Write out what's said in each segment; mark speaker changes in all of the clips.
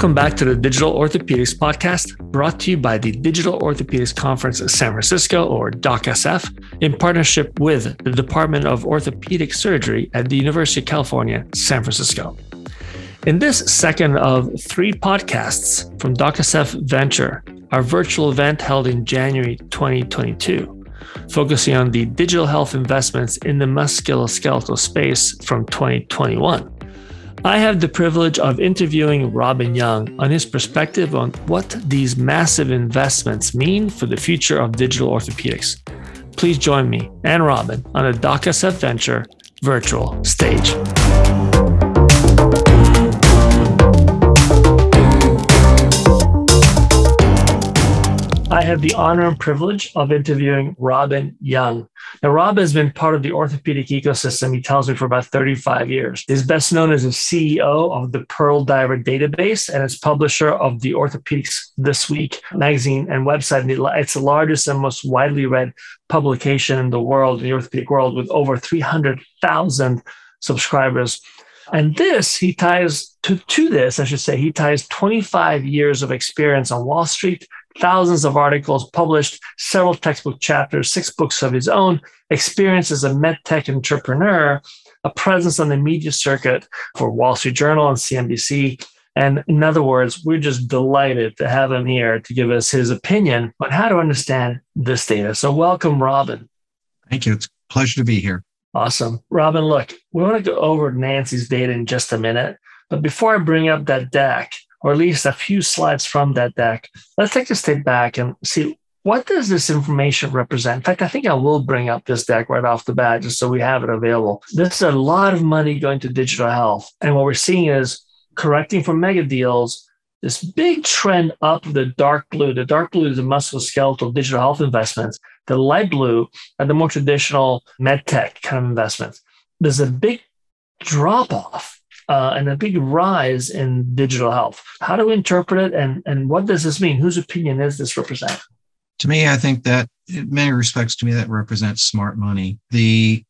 Speaker 1: Welcome back to the Digital Orthopedics Podcast, brought to you by the Digital Orthopedics Conference San Francisco, or DOCSF, in partnership with the Department of Orthopedic Surgery at the University of California, San Francisco. In this second of three podcasts from DOCSF Venture, our virtual event held in January 2022, focusing on the digital health investments in the musculoskeletal space from 2021. I have the privilege of interviewing Robin Young on his perspective on what these massive investments mean for the future of digital orthopedics. Please join me and Robin on a DOCSF Venture virtual stage. I have the honor and privilege of interviewing Robin Young. Now, Rob has been part of the orthopedic ecosystem, he tells me, for about 35 years. He's best known as the CEO of the PearlDiver database and as publisher of the Orthopedics This Week magazine and website. It's the largest and most widely read publication in the world, in the orthopedic world, with over 300,000 subscribers. And this, he ties to, to this, I should say, he ties 25 years of experience on Wall Street thousands of articles published, several textbook chapters, six books of his own, experience as a medtech entrepreneur, a presence on the media circuit for Wall Street Journal and CNBC. And in other words, we're just delighted to have him here to give us his opinion on how to understand this data. So, welcome, Robin.
Speaker 2: Thank you. It's a pleasure to be here.
Speaker 1: Awesome. Robin, look, we want to go over Nancy's data in just a minute. But before I bring up that deck, or at least a few slides from that deck, let's take a step back and see what does this information represent? In fact, I think I will bring up this deck right off the bat just so we have it available. This is a lot of money going to digital health. And what we're seeing is correcting for mega deals, this big trend up the dark blue. The dark blue is the musculoskeletal digital health investments. The light blue are the more traditional med tech kind of investments. There's a big drop off uh, and a big rise in digital health. How do we interpret it, and and what does this mean? Whose opinion is this represent?
Speaker 2: To me, I think that in many respects, to me, that represents smart money. The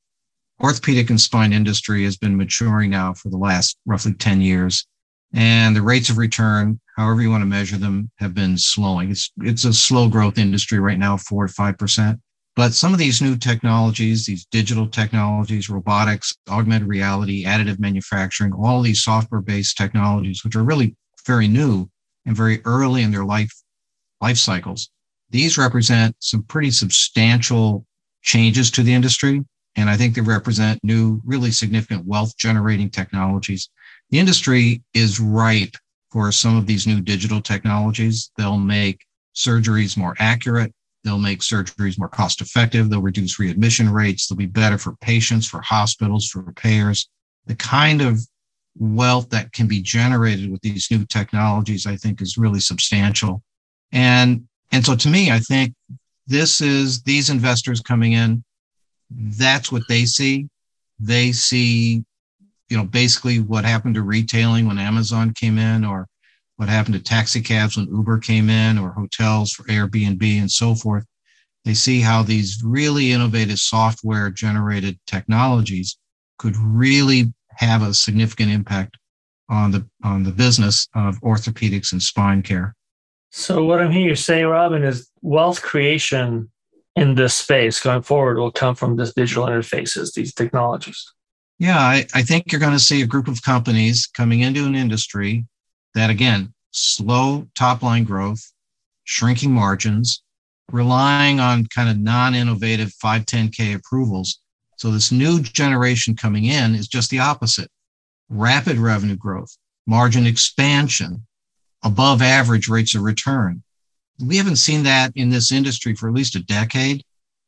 Speaker 2: orthopedic and spine industry has been maturing now for the last roughly 10 years. And the rates of return, however you want to measure them, have been slowing. It's, it's a slow growth industry right now, four to 5%. But some of these new technologies, these digital technologies, robotics, augmented reality, additive manufacturing, all these software based technologies, which are really very new and very early in their life, life cycles, these represent some pretty substantial changes to the industry. And I think they represent new, really significant wealth generating technologies. The industry is ripe for some of these new digital technologies. They'll make surgeries more accurate. They'll make surgeries more cost effective. They'll reduce readmission rates. They'll be better for patients, for hospitals, for payers. The kind of wealth that can be generated with these new technologies, I think, is really substantial. And, and so to me, I think this is these investors coming in, that's what they see. They see, you know, basically what happened to retailing when Amazon came in or what happened to taxi cabs when Uber came in or hotels for Airbnb and so forth. They see how these really innovative software generated technologies could really have a significant impact on the on the business of orthopedics and spine care.
Speaker 1: So what I'm hearing you say, Robin, is wealth creation in this space going forward will come from this digital interfaces, these technologies.
Speaker 2: Yeah, I, I think you're going to see a group of companies coming into an industry that again, slow top line growth, shrinking margins, relying on kind of non innovative 510K approvals. So this new generation coming in is just the opposite rapid revenue growth, margin expansion, above average rates of return. We haven't seen that in this industry for at least a decade.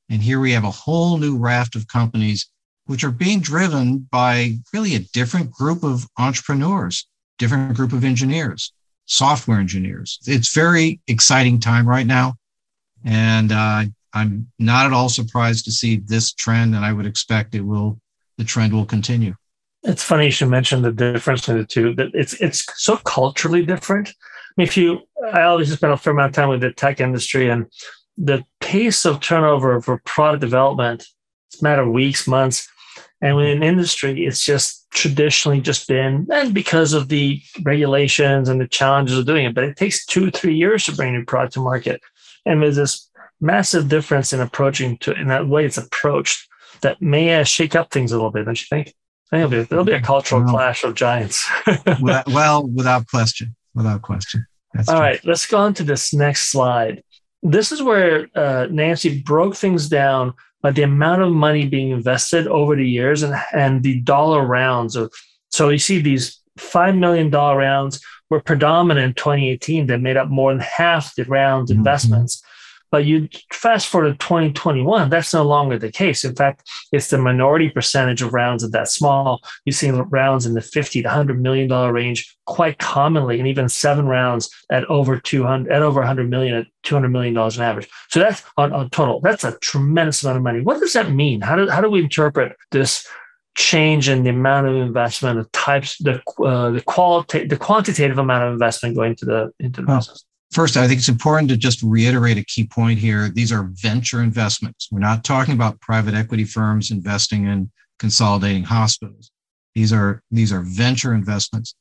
Speaker 2: And here we have a whole new raft of companies which are being driven by really a different group of entrepreneurs different group of engineers, software engineers. It's very exciting time right now. And uh, I'm not at all surprised to see this trend, and I would expect it will, the trend will continue.
Speaker 1: It's funny you should mention the difference in the two. That it's it's so culturally different. I mean, if you, I always spend a fair amount of time with the tech industry, and the pace of turnover for product development, it's a matter of weeks, months. And within industry, it's just traditionally just been, and because of the regulations and the challenges of doing it, but it takes two, three years to bring a new product to market. And there's this massive difference in approaching to in that way it's approached that may uh, shake up things a little bit, don't you think? There'll be, there'll be a cultural well, clash of giants.
Speaker 2: well, without question, without question.
Speaker 1: That's All right, let's go on to this next slide. This is where uh, Nancy broke things down by the amount of money being invested over the years and, and the dollar rounds of. So you see these $5 million rounds were predominant in 2018 that made up more than half the rounds mm-hmm. investments. But you fast forward to 2021, that's no longer the case. In fact, it's the minority percentage of rounds of that small. You see rounds in the 50 to 100 million dollar range quite commonly, and even seven rounds at over 200 at over 100 million at 200 million dollars on average. So that's on, on total. That's a tremendous amount of money. What does that mean? How do how do we interpret this change in the amount of investment, the types, the uh, the quality, the quantitative amount of investment going to the into the business?
Speaker 2: First, I think it's important to just reiterate a key point here. These are venture investments. We're not talking about private equity firms investing in consolidating hospitals. These are these are venture investments.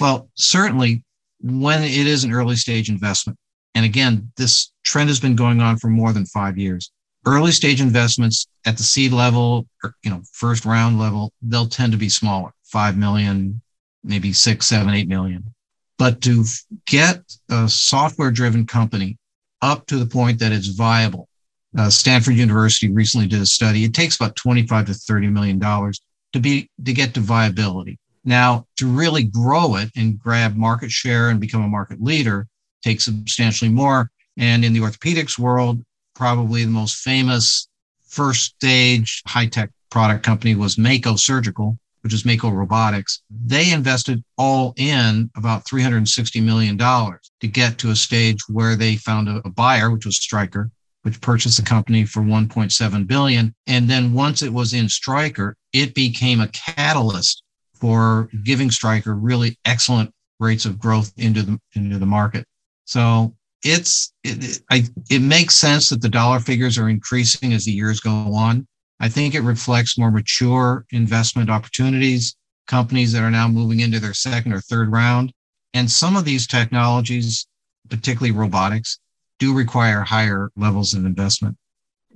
Speaker 2: Well, certainly when it is an early stage investment, and again, this trend has been going on for more than five years. Early stage investments at the seed level, or you know, first round level, they'll tend to be smaller, five million, maybe six, seven, eight million. But to get a software driven company up to the point that it's viable, uh, Stanford University recently did a study. It takes about 25 to 30 million dollars to be to get to viability. Now, to really grow it and grab market share and become a market leader takes substantially more. And in the orthopedics world, probably the most famous first stage high tech product company was Mako Surgical, which is Mako Robotics, they invested all in about $360 million to get to a stage where they found a, a buyer, which was Stryker, which purchased the company for 1.7 billion. And then once it was in Stryker, it became a catalyst for giving Stryker really excellent rates of growth into the into the market. So it's it, it, I, it makes sense that the dollar figures are increasing as the years go on. I think it reflects more mature investment opportunities, companies that are now moving into their second or third round. And some of these technologies, particularly robotics, do require higher levels of investment.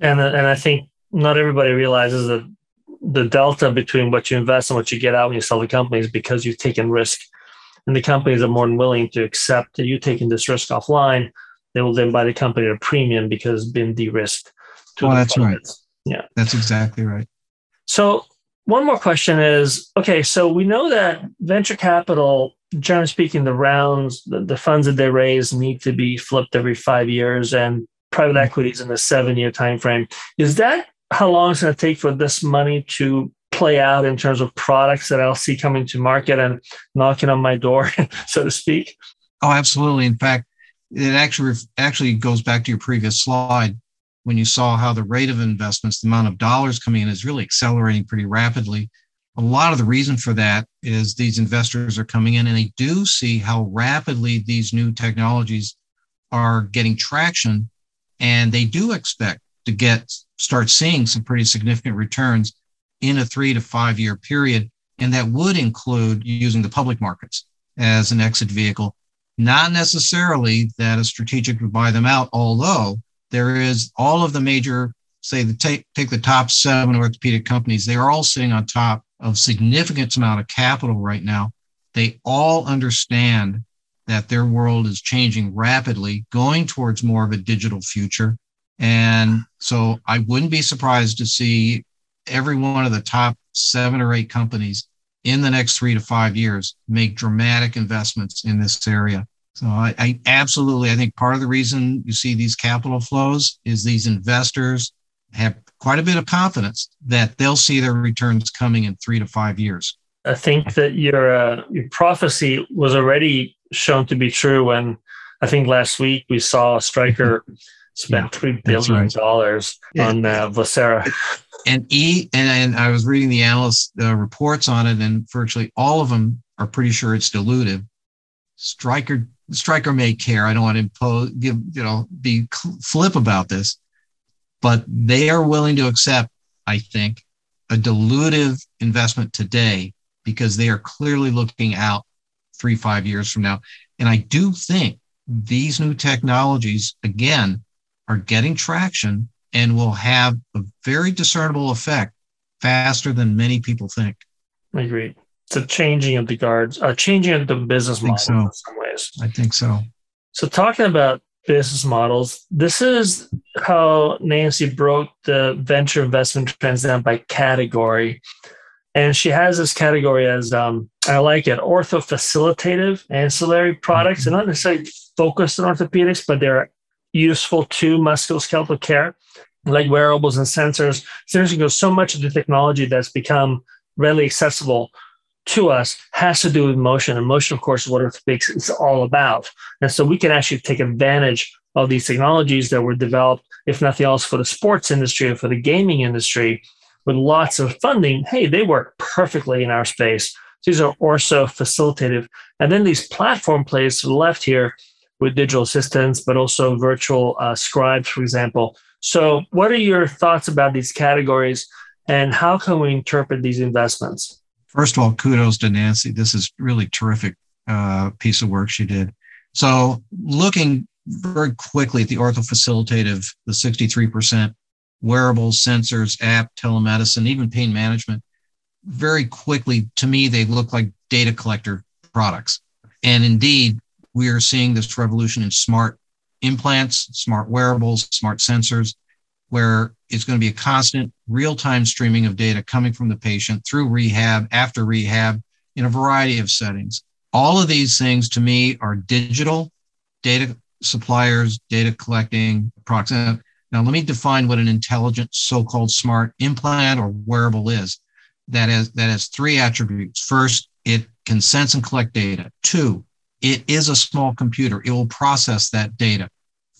Speaker 1: And, uh, and I think not everybody realizes that the delta between what you invest and what you get out when you sell the company is because you've taken risk. And the companies are more than willing to accept that you're taking this risk offline. They will then buy the company at a premium because it's been de risked.
Speaker 2: Oh, that's right.
Speaker 1: Yeah.
Speaker 2: That's exactly right.
Speaker 1: So, one more question is okay, so we know that venture capital, generally speaking, the rounds, the, the funds that they raise need to be flipped every five years, and private mm-hmm. equity is in a seven year time frame. Is that how long it's going to take for this money to play out in terms of products that I'll see coming to market and knocking on my door, so to speak?
Speaker 2: Oh, absolutely. In fact, it actually actually goes back to your previous slide when you saw how the rate of investments, the amount of dollars coming in is really accelerating pretty rapidly. A lot of the reason for that is these investors are coming in and they do see how rapidly these new technologies are getting traction. And they do expect to get start seeing some pretty significant returns in a three to five year period. And that would include using the public markets as an exit vehicle. Not necessarily that a strategic would buy them out, although there is all of the major, say, the take, take the top seven orthopedic companies, they are all sitting on top of significant amount of capital right now. They all understand that their world is changing rapidly, going towards more of a digital future. And so I wouldn't be surprised to see every one of the top seven or eight companies in the next three to five years make dramatic investments in this area. So I, I, absolutely, I think part of the reason you see these capital flows is these investors have quite a bit of confidence that they'll see their returns coming in three to five years.
Speaker 1: I think that your uh, your prophecy was already shown to be true when I think last week we saw Stryker spend yeah, three billion dollars right. on uh, Vocera.
Speaker 2: And E and, and I was reading the analyst uh, reports on it, and virtually all of them are pretty sure it's dilutive. Stryker Stryker may care. I don't want to impose, give, you know, be flip about this, but they are willing to accept, I think, a dilutive investment today because they are clearly looking out three, five years from now. And I do think these new technologies, again, are getting traction and will have a very discernible effect faster than many people think.
Speaker 1: I agree. It's a changing of the guards, a changing of the business model so. in some ways.
Speaker 2: I think so.
Speaker 1: So, talking about business models, this is how Nancy broke the venture investment trends down by category. And she has this category as um, I like it ortho facilitative ancillary products. Mm-hmm. They're not necessarily focused on orthopedics, but they're useful to musculoskeletal care, like wearables and sensors. Sensors goes so much of the technology that's become readily accessible to us has to do with motion. And motion, of course, is what orthopedics is all about. And so we can actually take advantage of these technologies that were developed, if nothing else, for the sports industry and for the gaming industry with lots of funding. Hey, they work perfectly in our space. These are also facilitative. And then these platform plays to the left here with digital assistants, but also virtual uh, scribes, for example. So, what are your thoughts about these categories and how can we interpret these investments?
Speaker 2: First of all, kudos to Nancy. This is really terrific uh, piece of work she did. So, looking very quickly at the ortho facilitative, the 63% wearables, sensors, app, telemedicine, even pain management, very quickly, to me, they look like data collector products. And indeed, we are seeing this revolution in smart implants, smart wearables, smart sensors, where it's going to be a constant real time streaming of data coming from the patient through rehab, after rehab, in a variety of settings. All of these things to me are digital data suppliers, data collecting products. Now, let me define what an intelligent so called smart implant or wearable is. That has, that has three attributes. First, it can sense and collect data. Two, it is a small computer. It will process that data.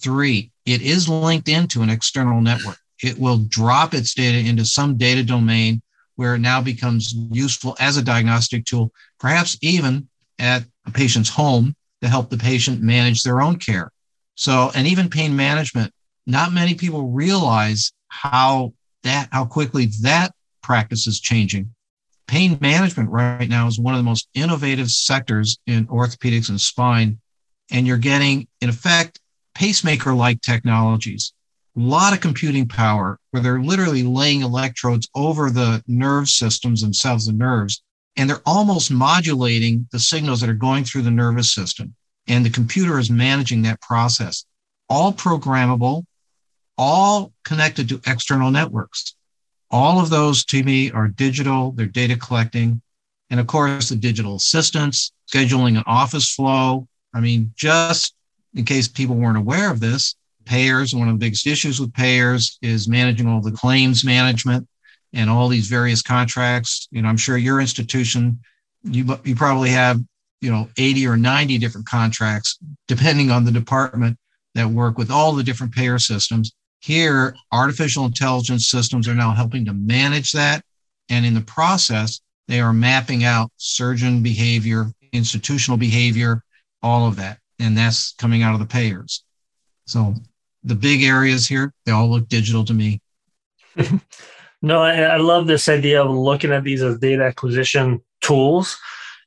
Speaker 2: Three, it is linked into an external network. It will drop its data into some data domain where it now becomes useful as a diagnostic tool, perhaps even at a patient's home to help the patient manage their own care. So, and even pain management, not many people realize how that, how quickly that practice is changing pain management right now is one of the most innovative sectors in orthopedics and spine. And you're getting, in effect, pacemaker like technologies, lot of computing power where they're literally laying electrodes over the nerve systems themselves, the nerves, and they're almost modulating the signals that are going through the nervous system. And the computer is managing that process, all programmable, all connected to external networks. All of those to me are digital, they're data collecting. And of course, the digital assistants, scheduling an office flow. I mean, just in case people weren't aware of this, payers, one of the biggest issues with payers is managing all the claims management and all these various contracts. You know, I'm sure your institution, you, you probably have, you know, 80 or 90 different contracts, depending on the department that work with all the different payer systems. Here, artificial intelligence systems are now helping to manage that. And in the process, they are mapping out surgeon behavior, institutional behavior, all of that. And that's coming out of the payers. So the big areas here, they all look digital to me.
Speaker 1: no, I, I love this idea of looking at these as data acquisition tools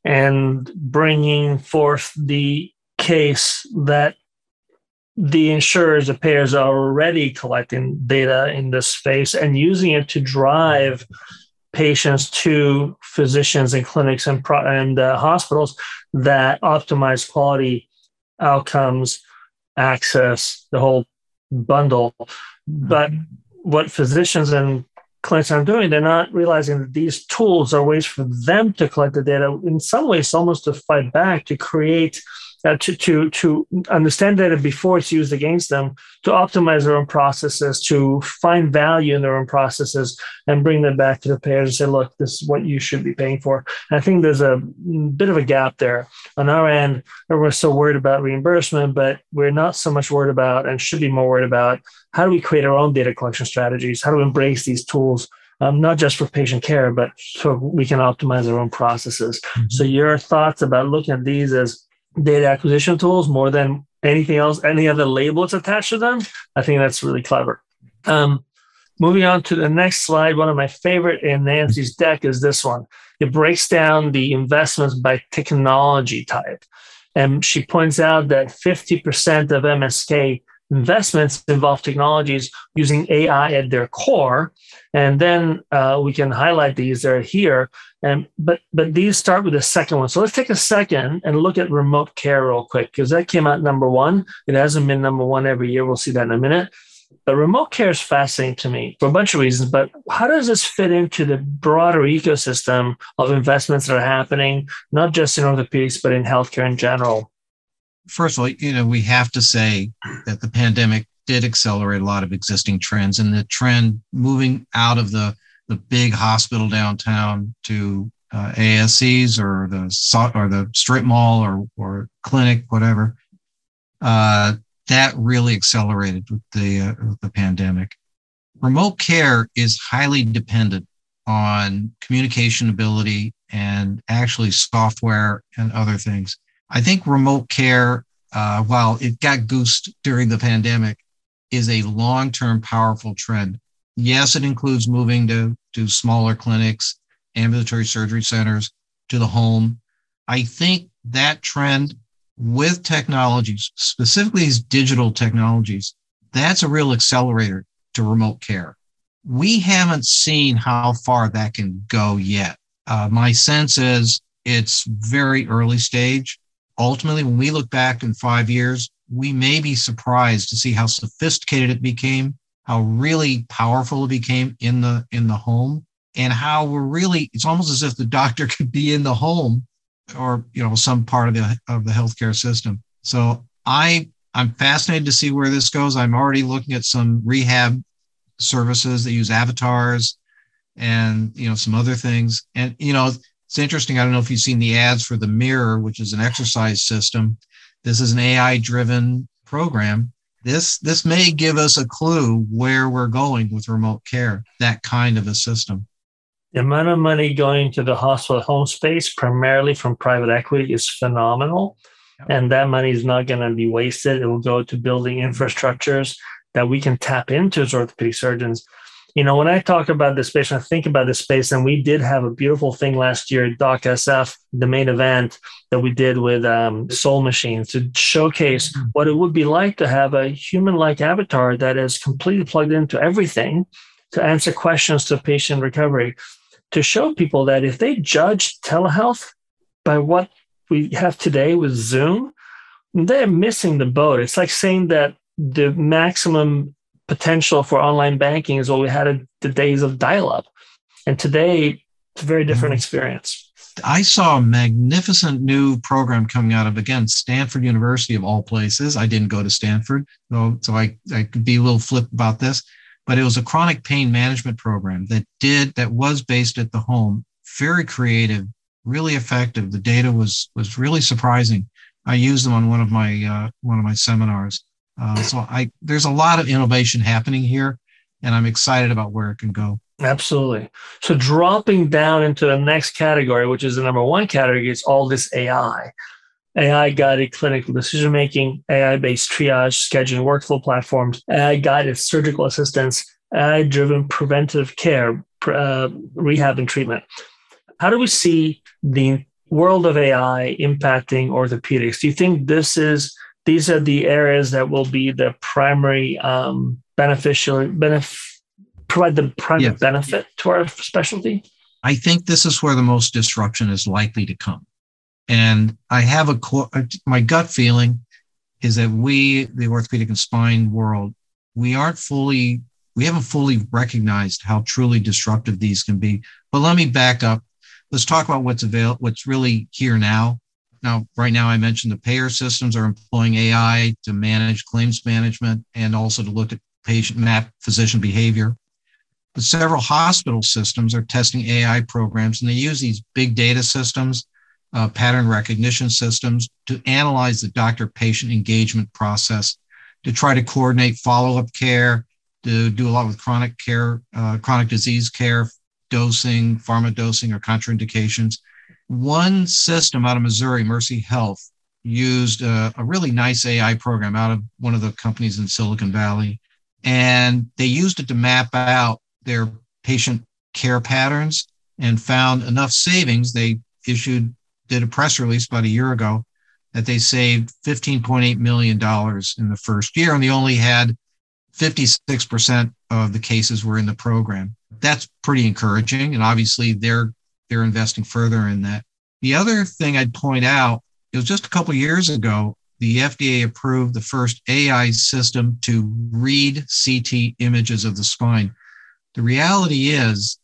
Speaker 1: and bringing forth the case that the insurers, the payers are already collecting data in this space and using it to drive patients to physicians and clinics and, and uh, hospitals that optimize quality outcomes, access, the whole bundle. Hmm. But what physicians and clinics are doing, they're not realizing that these tools are ways for them to collect the data, in some ways, almost to fight back, to create uh, to, to, to understand data before it's used against them, to optimize their own processes, to find value in their own processes, and bring them back to the payers and say, look, this is what you should be paying for. And I think there's a bit of a gap there. On our end, we're so worried about reimbursement, but we're not so much worried about and should be more worried about how do we create our own data collection strategies? How do we embrace these tools? Um, not just for patient care, but so we can optimize our own processes. Mm-hmm. So, your thoughts about looking at these as data acquisition tools more than anything else, any other label that's attached to them. I think that's really clever. Um, Moving on to the next slide, one of my favorite in Nancy's deck is this one. It breaks down the investments by technology type. And she points out that 50% of MSK investments involve technologies using AI at their core. And then uh, we can highlight these. They're here. And but but these start with the second one. So let's take a second and look at remote care real quick because that came out number one. It hasn't been number one every year. We'll see that in a minute. But remote care is fascinating to me for a bunch of reasons. But how does this fit into the broader ecosystem of investments that are happening, not just in orthopedics, but in healthcare in general?
Speaker 2: First of all, you know, we have to say that the pandemic did accelerate a lot of existing trends and the trend moving out of the, the big hospital downtown to uh, ASCs or the or the strip mall or or clinic, whatever. Uh, that really accelerated with the, uh, with the pandemic. Remote care is highly dependent on communication ability and actually software and other things. I think remote care, uh, while it got goosed during the pandemic, is a long term powerful trend. Yes, it includes moving to, to smaller clinics, ambulatory surgery centers, to the home. I think that trend with technologies, specifically these digital technologies, that's a real accelerator to remote care. We haven't seen how far that can go yet. Uh, my sense is it's very early stage. Ultimately, when we look back in five years, we may be surprised to see how sophisticated it became, how really powerful it became in the in the home, and how we're really it's almost as if the doctor could be in the home or you know some part of the of the healthcare system. So I I'm fascinated to see where this goes. I'm already looking at some rehab services that use avatars and you know some other things. And you know it's interesting. I don't know if you've seen the ads for the Mirror, which is an exercise system. This is an AI driven program. This this may give us a clue where we're going with remote care. That kind of a system.
Speaker 1: The amount of money going to the hospital home space, primarily from private equity, is phenomenal. And that money is not going to be wasted. It will go to building infrastructures that we can tap into as orthopedic surgeons. You know, when I talk about this space, I think about this space, and we did have a beautiful thing last year at Doc SF, the main event that we did with um, Soul Machines to showcase mm-hmm. what it would be like to have a human like avatar that is completely plugged into everything to answer questions to patient recovery to show people that if they judge telehealth by what we have today with Zoom, they're missing the boat. It's like saying that the maximum potential for online banking is what we had in the days of dial up. And today, it's a very different mm-hmm. experience.
Speaker 2: I saw a magnificent new program coming out of, again, Stanford University of all places. I didn't go to Stanford, so, so I, I could be a little flip about this but it was a chronic pain management program that did that was based at the home very creative really effective the data was was really surprising i used them on one of my uh, one of my seminars uh, so i there's a lot of innovation happening here and i'm excited about where it can go
Speaker 1: absolutely so dropping down into the next category which is the number one category is all this ai AI guided clinical decision making, AI based triage, scheduling workflow platforms, AI guided surgical assistance, AI driven preventive care, uh, rehab, and treatment. How do we see the world of AI impacting orthopedics? Do you think this is these are the areas that will be the primary um, beneficial benef- provide the primary yes. benefit to our specialty?
Speaker 2: I think this is where the most disruption is likely to come. And I have a my gut feeling is that we, the orthopedic and spine world, we aren't fully, we haven't fully recognized how truly disruptive these can be. But let me back up. Let's talk about what's available, what's really here now. Now, right now, I mentioned the payer systems are employing AI to manage claims management and also to look at patient map physician behavior. But several hospital systems are testing AI programs and they use these big data systems uh, pattern recognition systems to analyze the doctor patient engagement process, to try to coordinate follow up care, to do a lot with chronic care, uh, chronic disease care, dosing, pharma dosing, or contraindications. One system out of Missouri, Mercy Health, used a, a really nice AI program out of one of the companies in Silicon Valley And they used it to map out their patient care patterns and found enough savings. They issued, did a press release about a year ago that they saved $15.8 million in the first year. And they only had 56% of the cases were in the program. That's pretty encouraging. And obviously they're, they're investing further in that. The other thing I'd point out, was just a couple years ago, the FDA approved the first AI system to read CT images of the spine. The reality is,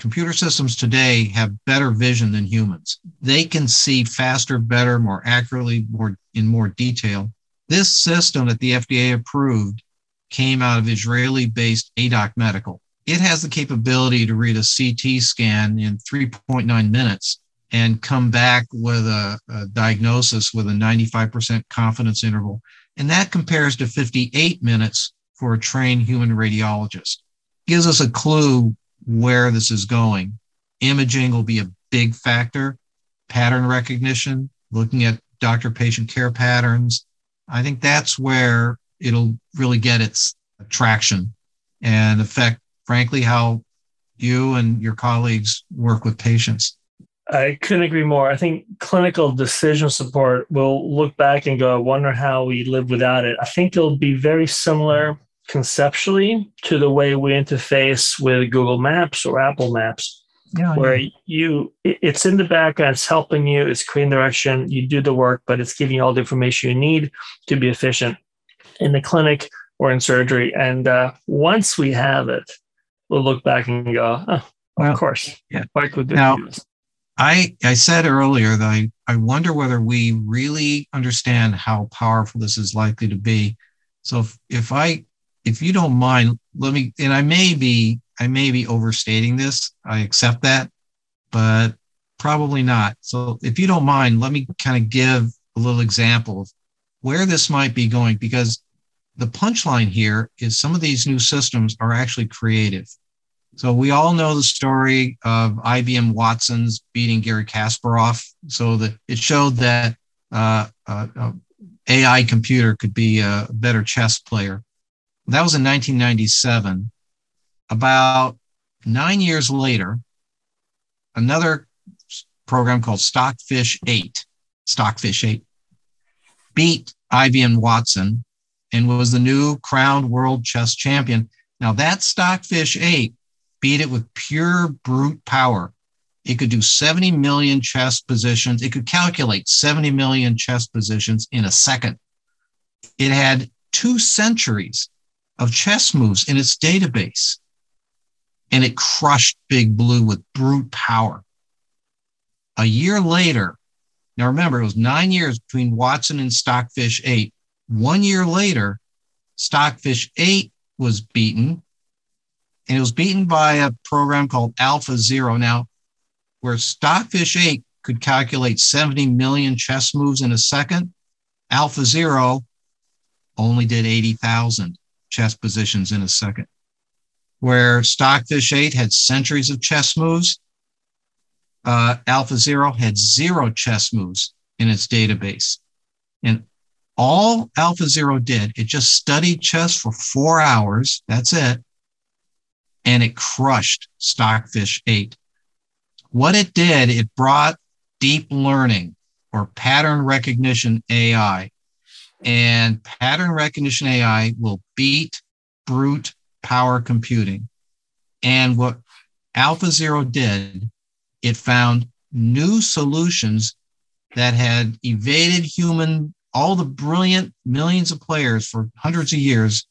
Speaker 2: computer systems today have better vision than humans. They can see faster, better, more accurately, more in more detail. This system that the FDA approved came out of Israeli-based Aidoc Medical. It has the capability to read a CT scan in 3.9 minutes and come back with a, a, diagnosis with a 95% confidence interval. And that compares to 58 minutes for a trained human radiologist. Gives us a clue where this is going. Imaging will be a big factor, pattern recognition, looking at doctor patient care patterns. I think that's where it'll really get its traction and affect, frankly, how you and your colleagues work with patients.
Speaker 1: I couldn't agree more. I think clinical decision support will look back and go, I wonder how we live without it. I think it'll be very similar conceptually to the way we interface with Google Maps or Apple Maps. Yeah, where yeah. you it's in the background, it's helping you, it's creating direction, you do the work, but it's giving you all the information you need to be efficient in the clinic or in surgery. And uh, once we have it, we'll look back and go, oh, well, of course.
Speaker 2: Yeah. Now, I, I said earlier that I, I wonder whether we really understand how powerful this is likely to be. So if, if I if you don't mind, let me and I may be I may be overstating this. I accept that, but probably not. So if you don't mind, let me kind of give a little example of where this might be going because the punchline here is some of these new systems are actually creative. So we all know the story of IBM Watson's beating Garry Kasparov. So that it showed that uh, uh, uh AI computer could be a better chess player. That was in 1997. About nine years later, another program called Stockfish 8, Stockfish 8, beat IBM Watson and was the new crowned world chess champion. Now, that Stockfish 8 beat it with pure brute power. It could do 70 million chess positions. It could calculate 70 million chess positions in a second. It had two centuries of chess moves in its database. And it crushed Big Blue with brute power. A year later, now remember, it was nine years between Watson and Stockfish 8. One year later, Stockfish 8 was beaten and it was beaten by a program called Alpha Zero. Now, where Stockfish 8 could calculate 70 million chess moves in a second, Alpha Zero only did 80,000 chess positions in a second. Where Stockfish 8 had centuries of chess moves, uh, Alpha Zero had zero chess moves in its database. And all Alpha Zero did, it just studied chess for four hours. That's it and it crushed Stockfish 8. What it did, it brought deep learning or pattern recognition AI. And pattern recognition AI will beat brute power computing. And what AlphaZero did, it found new solutions that had evaded human, all the brilliant millions of players for hundreds of years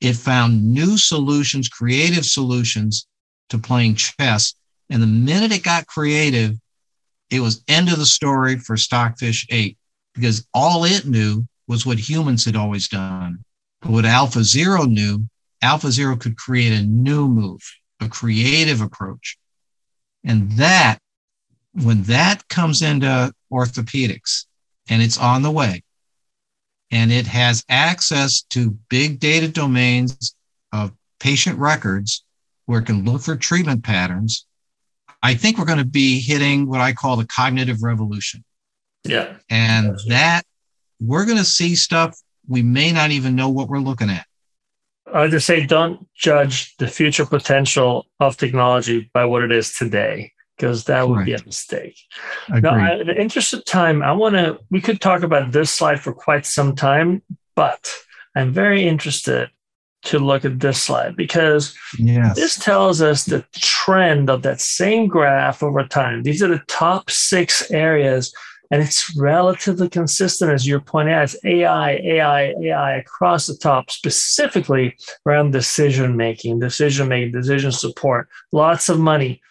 Speaker 2: it found new solutions, creative solutions to playing chess. And the minute it got creative, it was end of the story for Stockfish 8 because all it knew was what humans had always done. But what Alpha Zero knew, Alpha Zero could create a new move, a creative approach. And that, when that comes into orthopedics and it's on the way, and it has access to big data domains of patient records where it can look for treatment patterns. I think we're going to be hitting what I call the cognitive revolution.
Speaker 1: Yeah.
Speaker 2: And that we're going to see stuff we may not even know what we're looking at.
Speaker 1: I just say don't judge the future potential of technology by what it is today, because that would right. be a mistake. Agreed. Now, I, in the interest of time, I want to, we could talk about this slide for quite some time, but I'm very interested to look at this slide because yes. this tells us the trend of that same graph over time. These are the top six areas and it's relatively consistent as you're pointing out. It's AI, AI, AI across the top, specifically around decision making, decision making, decision support. Lots of money.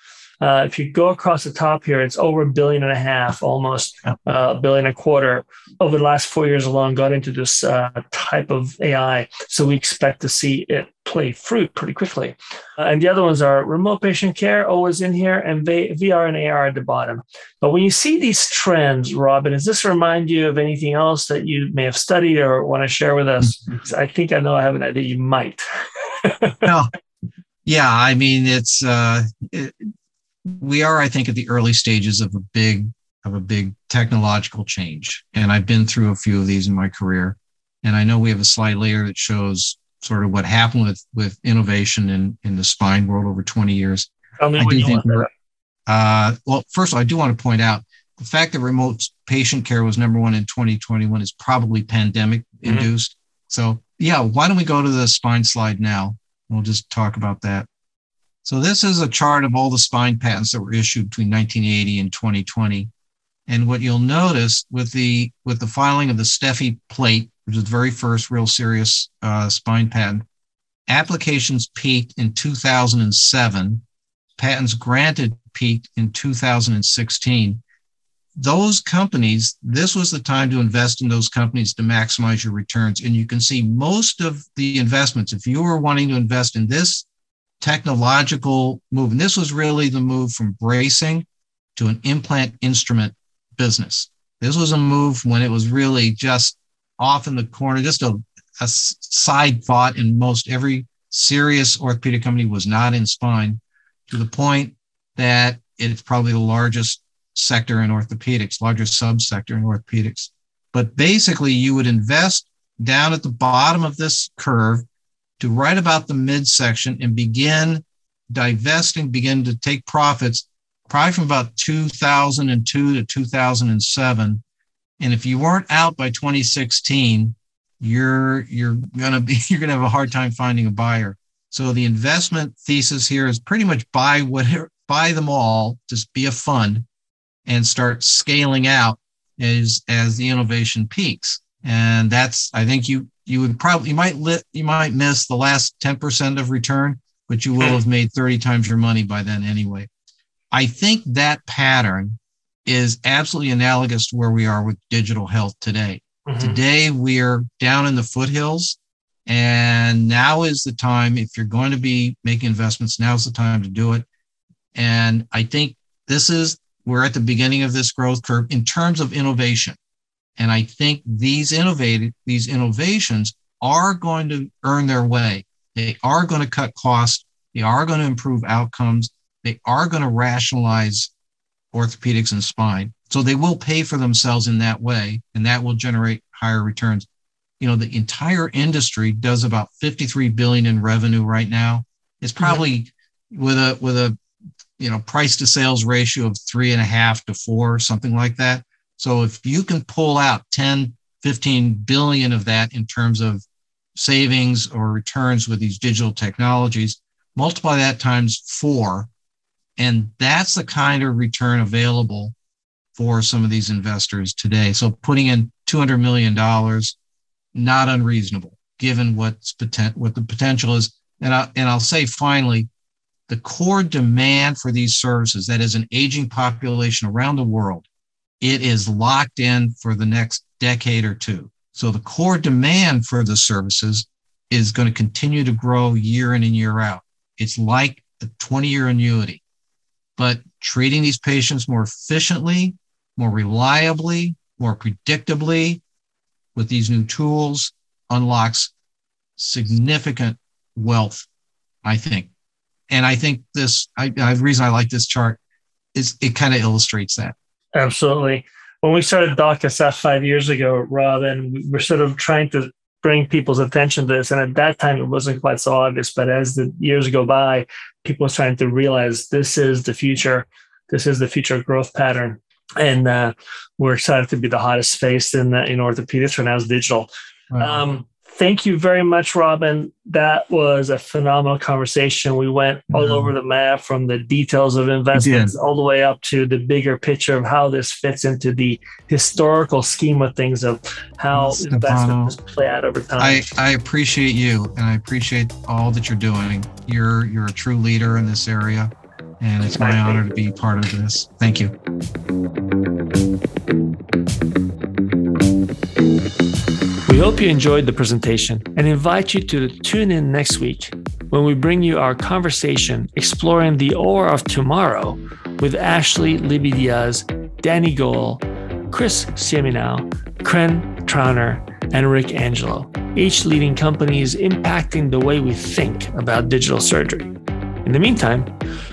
Speaker 1: Uh, if you go across the top here, it's over a billion and a half, almost uh, a billion and a quarter over the last four years alone. Got into this uh, type of AI, so we expect to see it play fruit pretty quickly. Uh, and the other ones are remote patient care, always in here, and VR and AR at the bottom. But when you see these trends, Robin, does this remind you of anything else that you may have studied or want to share with us? Mm-hmm. I think I know I have an idea you might.
Speaker 2: no. Yeah, I mean, it's uh, it, we are, I think, at the early stages of a big of a big technological change, and I've been through a few of these in my career. And I know we have a slide later that shows sort of what happened with with innovation in in the spine world over 20 years.
Speaker 1: I do think
Speaker 2: uh, well, first of all, I do want to point out the fact that remote patient care was number one in 2021 is probably pandemic mm-hmm. induced. So yeah, why don't we go to the spine slide now? We'll just talk about that. So this is a chart of all the spine patents that were issued between 1980 and 2020. And what you'll notice with the with the filing of the Steffee plate, which is the very first real serious uh, spine patent, applications peaked in 2007. Patents granted peaked in 2016. Those companies, this was the time to invest in those companies to maximize your returns. And you can see most of the investments, if you were wanting to invest in this technological move. And this was really the move from bracing to an implant instrument business. This was a move when it was really just off in the corner, just a, a side thought in most every serious orthopedic company was not in spine to the point that it's probably the largest sector in orthopedics, largest subsector in orthopedics. But basically, you would invest down at the bottom of this curve to right about the midsection and begin divesting, begin to take profits probably from about 2002 to 2007. And if you weren't out by 2016, you're you're gonna be you're gonna have a hard time finding a buyer. So the investment thesis here is pretty much buy whatever buy them all, just be a fund and start scaling out as as the innovation peaks. And that's I think you you would probably you might lit you might miss the last 10% of return, but you will have made 30 times your money by then anyway. I think that pattern is absolutely analogous to where we are with digital health today. Mm-hmm. Today we're down in the foothills and now is the time if you're going to be making investments now's the time to do it and i think this is we're at the beginning of this growth curve in terms of innovation and I think these innovative these innovations are going to earn their way. They are going to cut costs. They are going to improve outcomes. They are going to rationalize orthopedics and spine. So they will pay for themselves in that way, and that will generate higher returns. You know, the entire industry does about 53 billion in revenue right now. It's probably mm-hmm. with a with a you know price to sales ratio of three and a half to four, something like that. So if you can pull out 10, 15 billion of that in terms of savings or returns with these digital technologies, multiply that times four. And that's the kind of return available for some of these investors today. So putting in $200 million, not unreasonable given what's what the potential is. And, I, and I'll say finally, the core demand for these services, that is an aging population around the world, it is locked in for the next decade or two. So the core demand for the services is going to continue to grow year in and year out. It's like a 20 year annuity, but treating these patients more efficiently, more reliably, more predictably with these new tools unlocks significant wealth, I think. And I think this, I, I the reason I like this chart is it kind of illustrates that.
Speaker 1: Absolutely. When we started DocSF five years ago, Rob, and we were sort of trying to bring people's attention to this. And at that time, it wasn't quite so obvious. But as the years go by, people are starting to realize this is the future. This is the future growth pattern. And uh, we're excited to be the hottest space in, uh, in orthopedics right now is digital. Wow. Um, thank you very much, Robin. That was a phenomenal conversation. We went all mm-hmm. over the map from the details of investments all the way up to the bigger picture of how this fits into the historical scheme of things of how Stefano, investments play out over time.
Speaker 2: I, I appreciate you and I appreciate all that you're doing. You're you're a true leader in this area. And it's my honor to be part of this. Thank you.
Speaker 1: Hope you enjoyed the presentation and invite you to tune in next week when we bring you our conversation exploring the OR of tomorrow with Ashley Libby Diaz, Danny Goel, Chris Sieminow, Kren Trauner, and Rick Angelo, each leading companies impacting the way we think about digital surgery. In the meantime,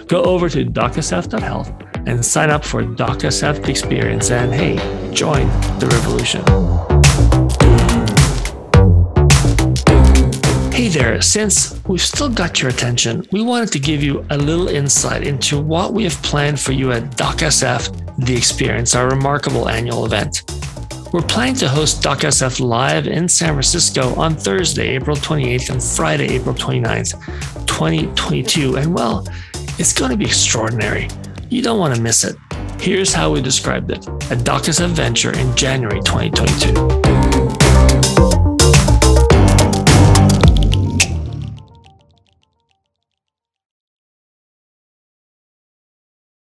Speaker 1: go over to DocSF.health and sign up for DocaSelf Experience and hey, join the revolution. Hey there, since we've still got your attention, we wanted to give you a little insight into what we have planned for you at DocSF The Experience, our remarkable annual event. We're planning to host DocSF live in San Francisco on Thursday, April 28th and Friday, April 29th, 2022. And well, it's going to be extraordinary. You don't want to miss it. Here's how we described it a DocSF Venture in January 2022.